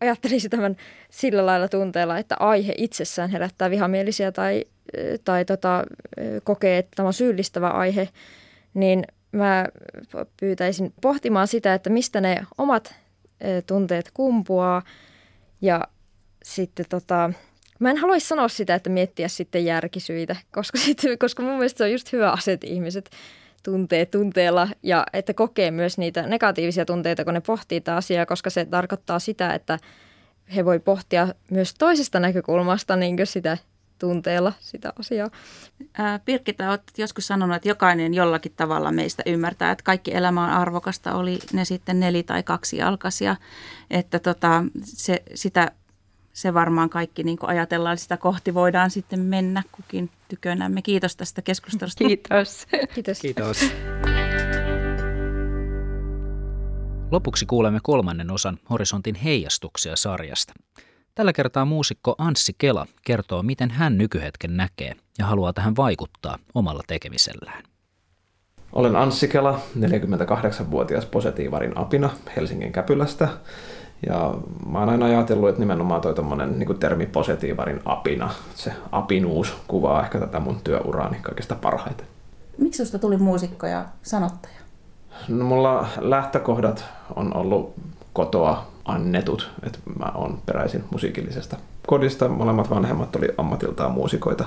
Speaker 3: ajattelisi tämän sillä lailla tunteella, että aihe itsessään herättää vihamielisiä tai, tai tota, kokee, että tämä on syyllistävä aihe, niin mä pyytäisin pohtimaan sitä, että mistä ne omat tunteet kumpuaa. Ja sitten tota, Mä en haluaisi sanoa sitä, että miettiä sitten järkisyitä, [laughs] koska, sitten, koska mun mielestä se on just hyvä aset ihmiset tuntee tunteella ja että kokee myös niitä negatiivisia tunteita, kun ne pohtii tätä asiaa, koska se tarkoittaa sitä, että he voi pohtia myös toisesta näkökulmasta niin sitä tunteella sitä asiaa.
Speaker 1: Pirkki, olet joskus sanonut, että jokainen jollakin tavalla meistä ymmärtää, että kaikki elämä on arvokasta, oli ne sitten neli tai kaksi alkaisia, että tota, se, sitä se varmaan kaikki niin ajatellaan, sitä kohti voidaan sitten mennä kukin tykönämme. Kiitos tästä keskustelusta.
Speaker 4: Kiitos.
Speaker 3: Kiitos.
Speaker 2: Kiitos. Lopuksi kuulemme kolmannen osan Horisontin heijastuksia sarjasta. Tällä kertaa muusikko Anssi Kela kertoo, miten hän nykyhetken näkee ja haluaa tähän vaikuttaa omalla tekemisellään.
Speaker 5: Olen Anssi Kela, 48-vuotias positiivarin apina Helsingin Käpylästä ja mä oon aina ajatellut, että nimenomaan toi tommonen niin termi positiivarin apina, se apinuus kuvaa ehkä tätä mun työuraani kaikista parhaiten.
Speaker 1: Miksi susta tuli muusikko ja sanottaja?
Speaker 5: No, mulla lähtökohdat on ollut kotoa annetut, että mä oon peräisin musiikillisesta kodista. Molemmat vanhemmat oli ammatiltaan muusikoita.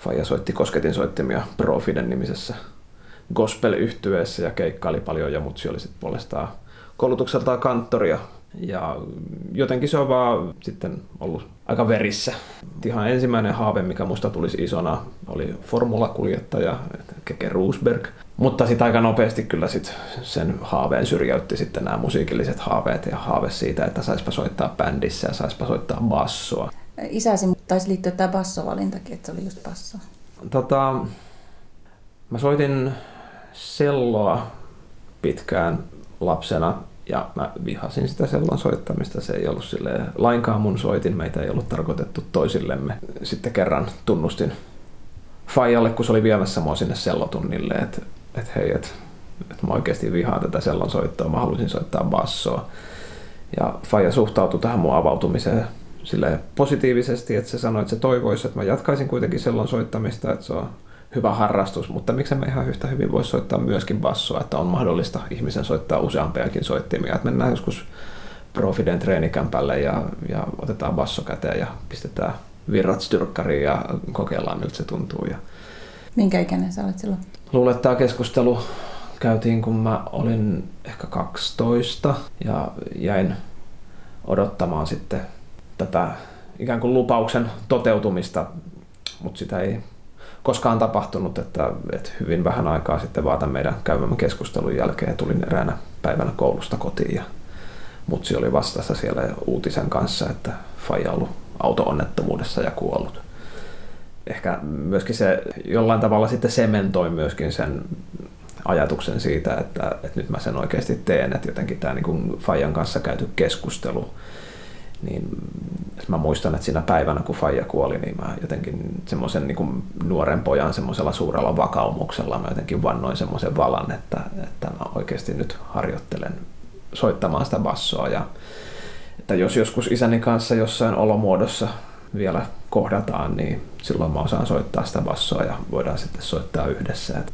Speaker 5: Faija soitti kosketin soittimia Profiden nimisessä gospel yhtyeessä ja keikkaili paljon ja mutsi oli sitten puolestaan koulutukseltaan kanttoria. Ja jotenkin se on vaan sitten ollut aika verissä. Ihan ensimmäinen haave, mikä musta tulisi isona, oli formulakuljettaja Keke Roosberg. Mutta sitten aika nopeasti kyllä sit sen haaveen syrjäytti sitten nämä musiikilliset haaveet ja haave siitä, että saispa soittaa bändissä ja saispa soittaa bassoa.
Speaker 1: Isäsi taisi liittyä tämä bassovalintakin, että se oli just basso.
Speaker 5: Tota, mä soitin selloa pitkään lapsena ja mä vihasin sitä sellon soittamista. Se ei ollut sille lainkaan mun soitin, meitä ei ollut tarkoitettu toisillemme. Sitten kerran tunnustin Fajalle, kun se oli viemässä mua sinne sellotunnille, että et hei, että et mä oikeasti vihaan tätä sellon soittoa, mä haluaisin soittaa bassoa. Ja Faija suhtautui tähän mun avautumiseen sille positiivisesti, että se sanoi, että se toivoisi, että mä jatkaisin kuitenkin sellon soittamista, että se on hyvä harrastus, mutta miksi me ihan yhtä hyvin voisi soittaa myöskin bassoa, että on mahdollista ihmisen soittaa useampiakin soittimia, että mennään joskus Profiden treenikämpälle ja, ja otetaan basso käteen ja pistetään virrat styrkkariin ja kokeillaan miltä se tuntuu. Ja
Speaker 1: Minkä ikäinen sä olet silloin?
Speaker 5: Luulen, että tämä keskustelu käytiin, kun mä olin ehkä 12 ja jäin odottamaan sitten tätä ikään kuin lupauksen toteutumista, mutta sitä ei koskaan tapahtunut, että, että hyvin vähän aikaa sitten vaan tämän meidän käymämme keskustelun jälkeen tulin eräänä päivänä koulusta kotiin ja mutsi oli vastassa siellä uutisen kanssa, että Faija ollut auto-onnettomuudessa ja kuollut. Ehkä myöskin se jollain tavalla sitten sementoi myöskin sen ajatuksen siitä, että, että nyt mä sen oikeasti teen, että jotenkin tämä niin Fajan kanssa käyty keskustelu niin mä muistan, että siinä päivänä, kun Faija kuoli, niin mä jotenkin semmoisen niin nuoren pojan semmoisella suurella vakaumuksella mä jotenkin vannoin semmoisen valan, että, että mä oikeasti nyt harjoittelen soittamaan sitä bassoa. Ja että jos joskus isäni kanssa jossain olomuodossa vielä kohdataan, niin silloin mä osaan soittaa sitä bassoa ja voidaan sitten soittaa yhdessä. Että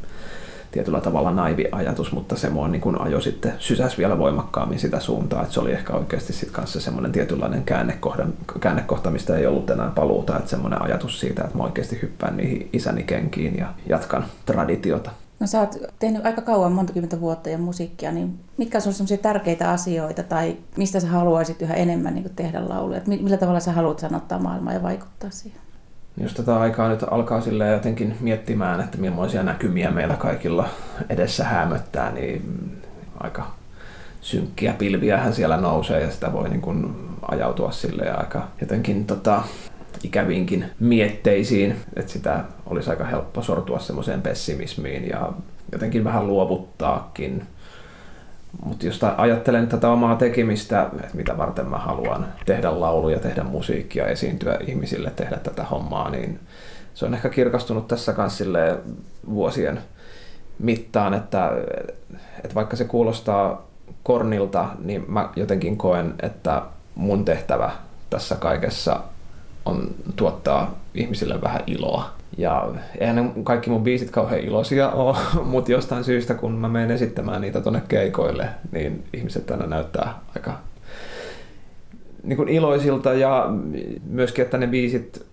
Speaker 5: tietyllä tavalla naivi ajatus, mutta se mua niin kuin ajo sitten sysäs vielä voimakkaammin sitä suuntaa, että se oli ehkä oikeasti sitten kanssa semmoinen tietynlainen käännekohta, käännekohta, mistä ei ollut enää paluuta, että semmoinen ajatus siitä, että mä oikeasti hyppään niihin isäni kenkiin ja jatkan traditiota.
Speaker 1: No sä oot tehnyt aika kauan, monta kymmentä vuotta jo musiikkia, niin mitkä on sellaisia tärkeitä asioita tai mistä sä haluaisit yhä enemmän niin tehdä lauluja? Millä tavalla sä haluat sanottaa maailmaa ja vaikuttaa siihen?
Speaker 5: jos tätä aikaa nyt alkaa sille jotenkin miettimään, että millaisia näkymiä meillä kaikilla edessä hämöttää, niin aika synkkiä pilviähän siellä nousee ja sitä voi niin kuin ajautua sille aika jotenkin tota, ikäviinkin mietteisiin, että sitä olisi aika helppo sortua semmoiseen pessimismiin ja jotenkin vähän luovuttaakin. Mutta jos ajattelen tätä omaa tekemistä, että mitä varten mä haluan tehdä lauluja, tehdä musiikkia, esiintyä ihmisille, tehdä tätä hommaa, niin se on ehkä kirkastunut tässä kanssa vuosien mittaan, että, että vaikka se kuulostaa kornilta, niin mä jotenkin koen, että mun tehtävä tässä kaikessa on tuottaa ihmisille vähän iloa. Ja eihän ne kaikki mun biisit kauhean iloisia ole, [laughs] mutta jostain syystä kun mä menen esittämään niitä tonne keikoille, niin ihmiset aina näyttää aika niin kuin iloisilta ja myöskin, että ne biisit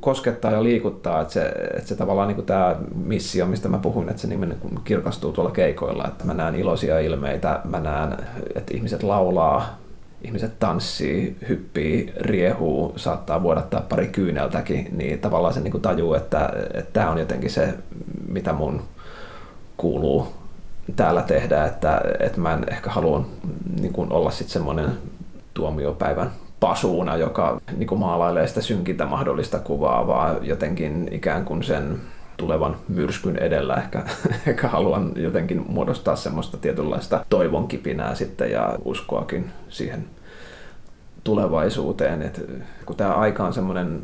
Speaker 5: koskettaa ja liikuttaa, että se, että se tavallaan niin tämä missio, mistä mä puhuin, että se nimen kirkastuu tuolla keikoilla, että mä näen iloisia ilmeitä, mä näen, että ihmiset laulaa, ihmiset tanssii, hyppii, riehuu, saattaa vuodattaa pari kyyneltäkin, niin tavallaan se niin tajuu, että tämä on jotenkin se, mitä mun kuuluu täällä tehdä, että, että mä en ehkä halua niin kuin olla sitten semmoinen tuomiopäivän pasuuna, joka niin kuin maalailee sitä synkintä mahdollista kuvaa, vaan jotenkin ikään kuin sen tulevan myrskyn edellä ehkä, [laughs] ehkä haluan jotenkin muodostaa semmoista tietynlaista toivon kipinää sitten ja uskoakin siihen tulevaisuuteen. Et kun tämä aika on semmoinen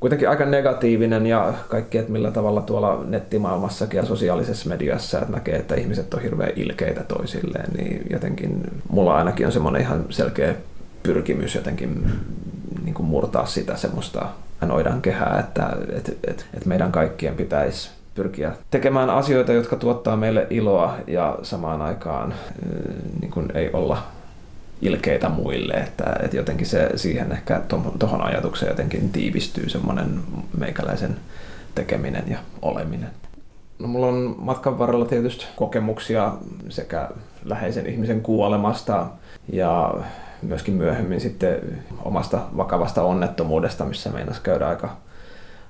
Speaker 5: kuitenkin aika negatiivinen ja kaikki, että millä tavalla tuolla nettimaailmassakin ja sosiaalisessa mediassa että näkee, että ihmiset on hirveän ilkeitä toisilleen, niin jotenkin mulla ainakin on semmoinen ihan selkeä pyrkimys jotenkin niin kuin murtaa sitä semmoista noidan kehää, että, että, että, että meidän kaikkien pitäisi pyrkiä tekemään asioita, jotka tuottaa meille iloa ja samaan aikaan niin kuin ei olla ilkeitä muille, että, että jotenkin se siihen ehkä tuohon ajatukseen jotenkin tiivistyy semmoinen meikäläisen tekeminen ja oleminen. No, mulla on matkan varrella tietysti kokemuksia sekä läheisen ihmisen kuolemasta ja myöskin myöhemmin sitten omasta vakavasta onnettomuudesta, missä meinas käydä aika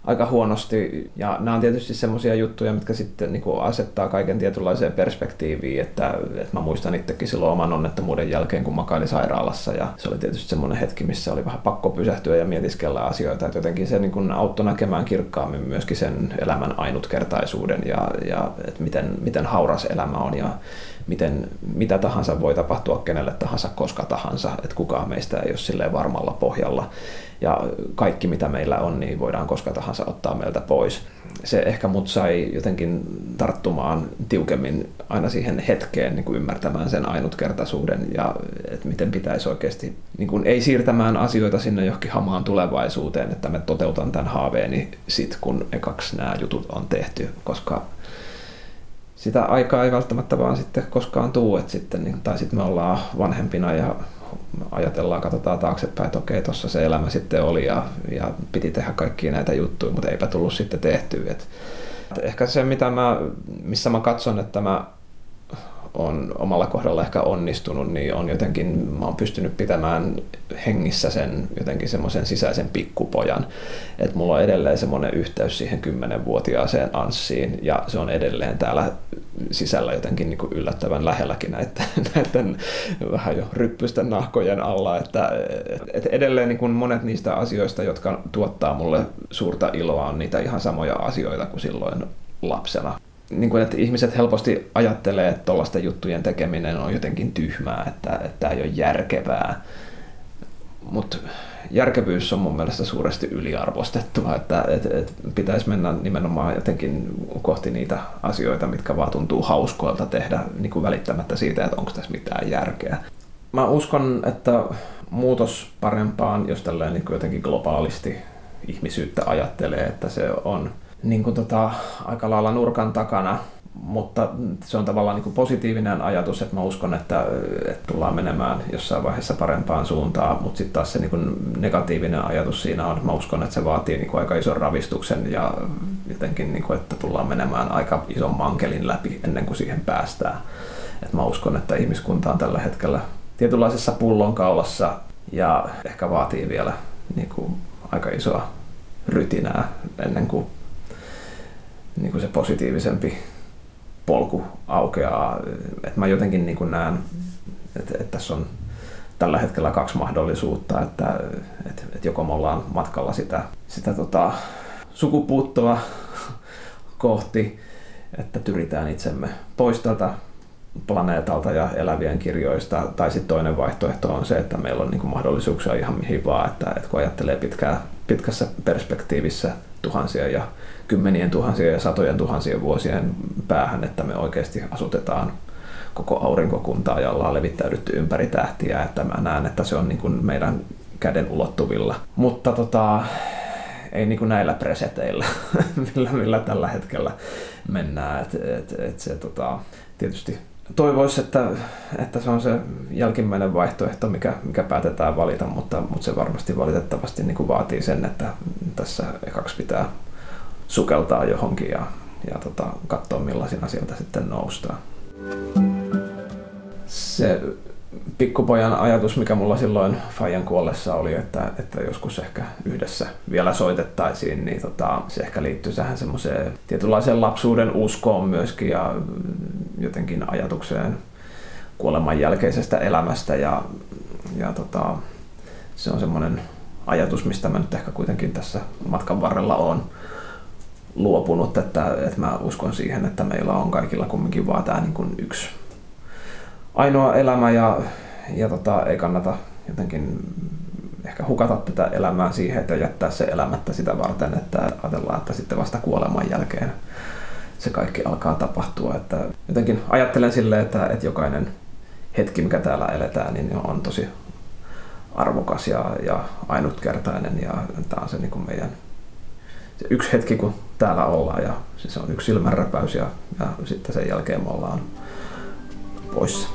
Speaker 5: aika huonosti. Ja nämä on tietysti semmoisia juttuja, mitkä sitten niin kuin asettaa kaiken tietynlaiseen perspektiiviin, että, että mä muistan itsekin silloin oman onnettomuuden jälkeen, kun makailin sairaalassa. Ja se oli tietysti semmoinen hetki, missä oli vähän pakko pysähtyä ja mietiskellä asioita, että jotenkin se niin kuin auttoi näkemään kirkkaammin myöskin sen elämän ainutkertaisuuden ja, ja että miten, miten hauras elämä on. Ja miten mitä tahansa voi tapahtua kenelle tahansa koska tahansa, että kukaan meistä ei ole silleen varmalla pohjalla ja kaikki mitä meillä on, niin voidaan koska tahansa ottaa meiltä pois. Se ehkä mut sai jotenkin tarttumaan tiukemmin aina siihen hetkeen niin kuin ymmärtämään sen ainutkertaisuuden ja että miten pitäisi oikeasti, niin kuin ei siirtämään asioita sinne johonkin hamaan tulevaisuuteen, että mä toteutan tämän haaveeni sit, kun ekaksi nämä jutut on tehty, koska sitä aikaa ei välttämättä vaan sitten koskaan tuu, että sitten, niin, tai sitten me ollaan vanhempina ja ajatellaan, katsotaan taaksepäin, että okei, tuossa se elämä sitten oli ja, ja piti tehdä kaikkia näitä juttuja, mutta eipä tullut sitten tehtyä. Et, ehkä se, mitä mä, missä mä katson, että mä on omalla kohdalla ehkä onnistunut, niin on jotenkin, mä oon pystynyt pitämään hengissä sen jotenkin semmoisen sisäisen pikkupojan. Että mulla on edelleen semmoinen yhteys siihen kymmenenvuotiaaseen Anssiin ja se on edelleen täällä sisällä jotenkin niin kuin yllättävän lähelläkin näiden, [laughs] näiden vähän jo ryppysten nahkojen alla. Että, että edelleen niin kuin monet niistä asioista, jotka tuottaa mulle suurta iloa, on niitä ihan samoja asioita kuin silloin lapsena niin kuin, että ihmiset helposti ajattelee, että tuollaisten juttujen tekeminen on jotenkin tyhmää, että, tämä ei ole järkevää. Mutta järkevyys on mun mielestä suuresti yliarvostettua, että, että, että pitäisi mennä nimenomaan jotenkin kohti niitä asioita, mitkä vaan tuntuu hauskoilta tehdä niin kuin välittämättä siitä, että onko tässä mitään järkeä. Mä uskon, että muutos parempaan, jos tälleen niin jotenkin globaalisti ihmisyyttä ajattelee, että se on – niin kuin tota, aika lailla nurkan takana, mutta se on tavallaan niin kuin positiivinen ajatus, että mä uskon, että, että tullaan menemään jossain vaiheessa parempaan suuntaan, mutta sitten taas se niin kuin negatiivinen ajatus siinä on, että mä uskon, että se vaatii niin kuin aika ison ravistuksen ja jotenkin, niin kuin, että tullaan menemään aika ison mankelin läpi ennen kuin siihen päästään. Et mä uskon, että ihmiskunta on tällä hetkellä tietynlaisessa pullonkaulassa ja ehkä vaatii vielä niin kuin aika isoa rytinää ennen kuin niin kuin se positiivisempi polku aukeaa. Et mä jotenkin niin kuin näen, että, että tässä on tällä hetkellä kaksi mahdollisuutta, että, että, että joko me ollaan matkalla sitä, sitä tota, sukupuuttoa [laughs] kohti, että tyritään itsemme pois tältä planeetalta ja elävien kirjoista, tai sitten toinen vaihtoehto on se, että meillä on niin kuin mahdollisuuksia ihan mihin vaan, että, että kun ajattelee pitkää, pitkässä perspektiivissä tuhansia ja kymmenien tuhansien ja satojen tuhansien vuosien päähän, että me oikeasti asutetaan koko aurinkokuntaa ja ollaan levittäydytty ympäri tähtiä, että mä näen, että se on niin kuin meidän käden ulottuvilla. Mutta tota, ei niin kuin näillä preseteillä, [laughs] millä, millä tällä hetkellä mennään. Et, et, et se, tota, tietysti toivoisi, että, että se on se jälkimmäinen vaihtoehto, mikä, mikä päätetään valita, mutta, mutta se varmasti valitettavasti niin kuin vaatii sen, että tässä ekaksi pitää sukeltaa johonkin ja, ja tota, katsoa millaisina sieltä sitten noustaan. Se pikkupojan ajatus, mikä mulla silloin Fajan kuollessa oli, että, että joskus ehkä yhdessä vielä soitettaisiin, niin tota, se ehkä liittyy tähän semmoiseen tietynlaiseen lapsuuden uskoon myöskin ja jotenkin ajatukseen kuoleman jälkeisestä elämästä ja, ja tota, se on semmoinen ajatus, mistä mä nyt ehkä kuitenkin tässä matkan varrella on luopunut, että, että mä uskon siihen, että meillä on kaikilla kumminkin vaan tämä niin kuin yksi ainoa elämä ja, ja tota, ei kannata jotenkin ehkä hukata tätä elämää siihen, että jättää se elämättä sitä varten, että ajatellaan, että sitten vasta kuoleman jälkeen se kaikki alkaa tapahtua. Että jotenkin ajattelen silleen, että, että jokainen hetki, mikä täällä eletään, niin on tosi arvokas ja, ja ainutkertainen ja tämä on se niin kuin meidän se yksi hetki, kun täällä ollaan ja se on yksi silmänräpäys ja, ja sitten sen jälkeen me ollaan poissa.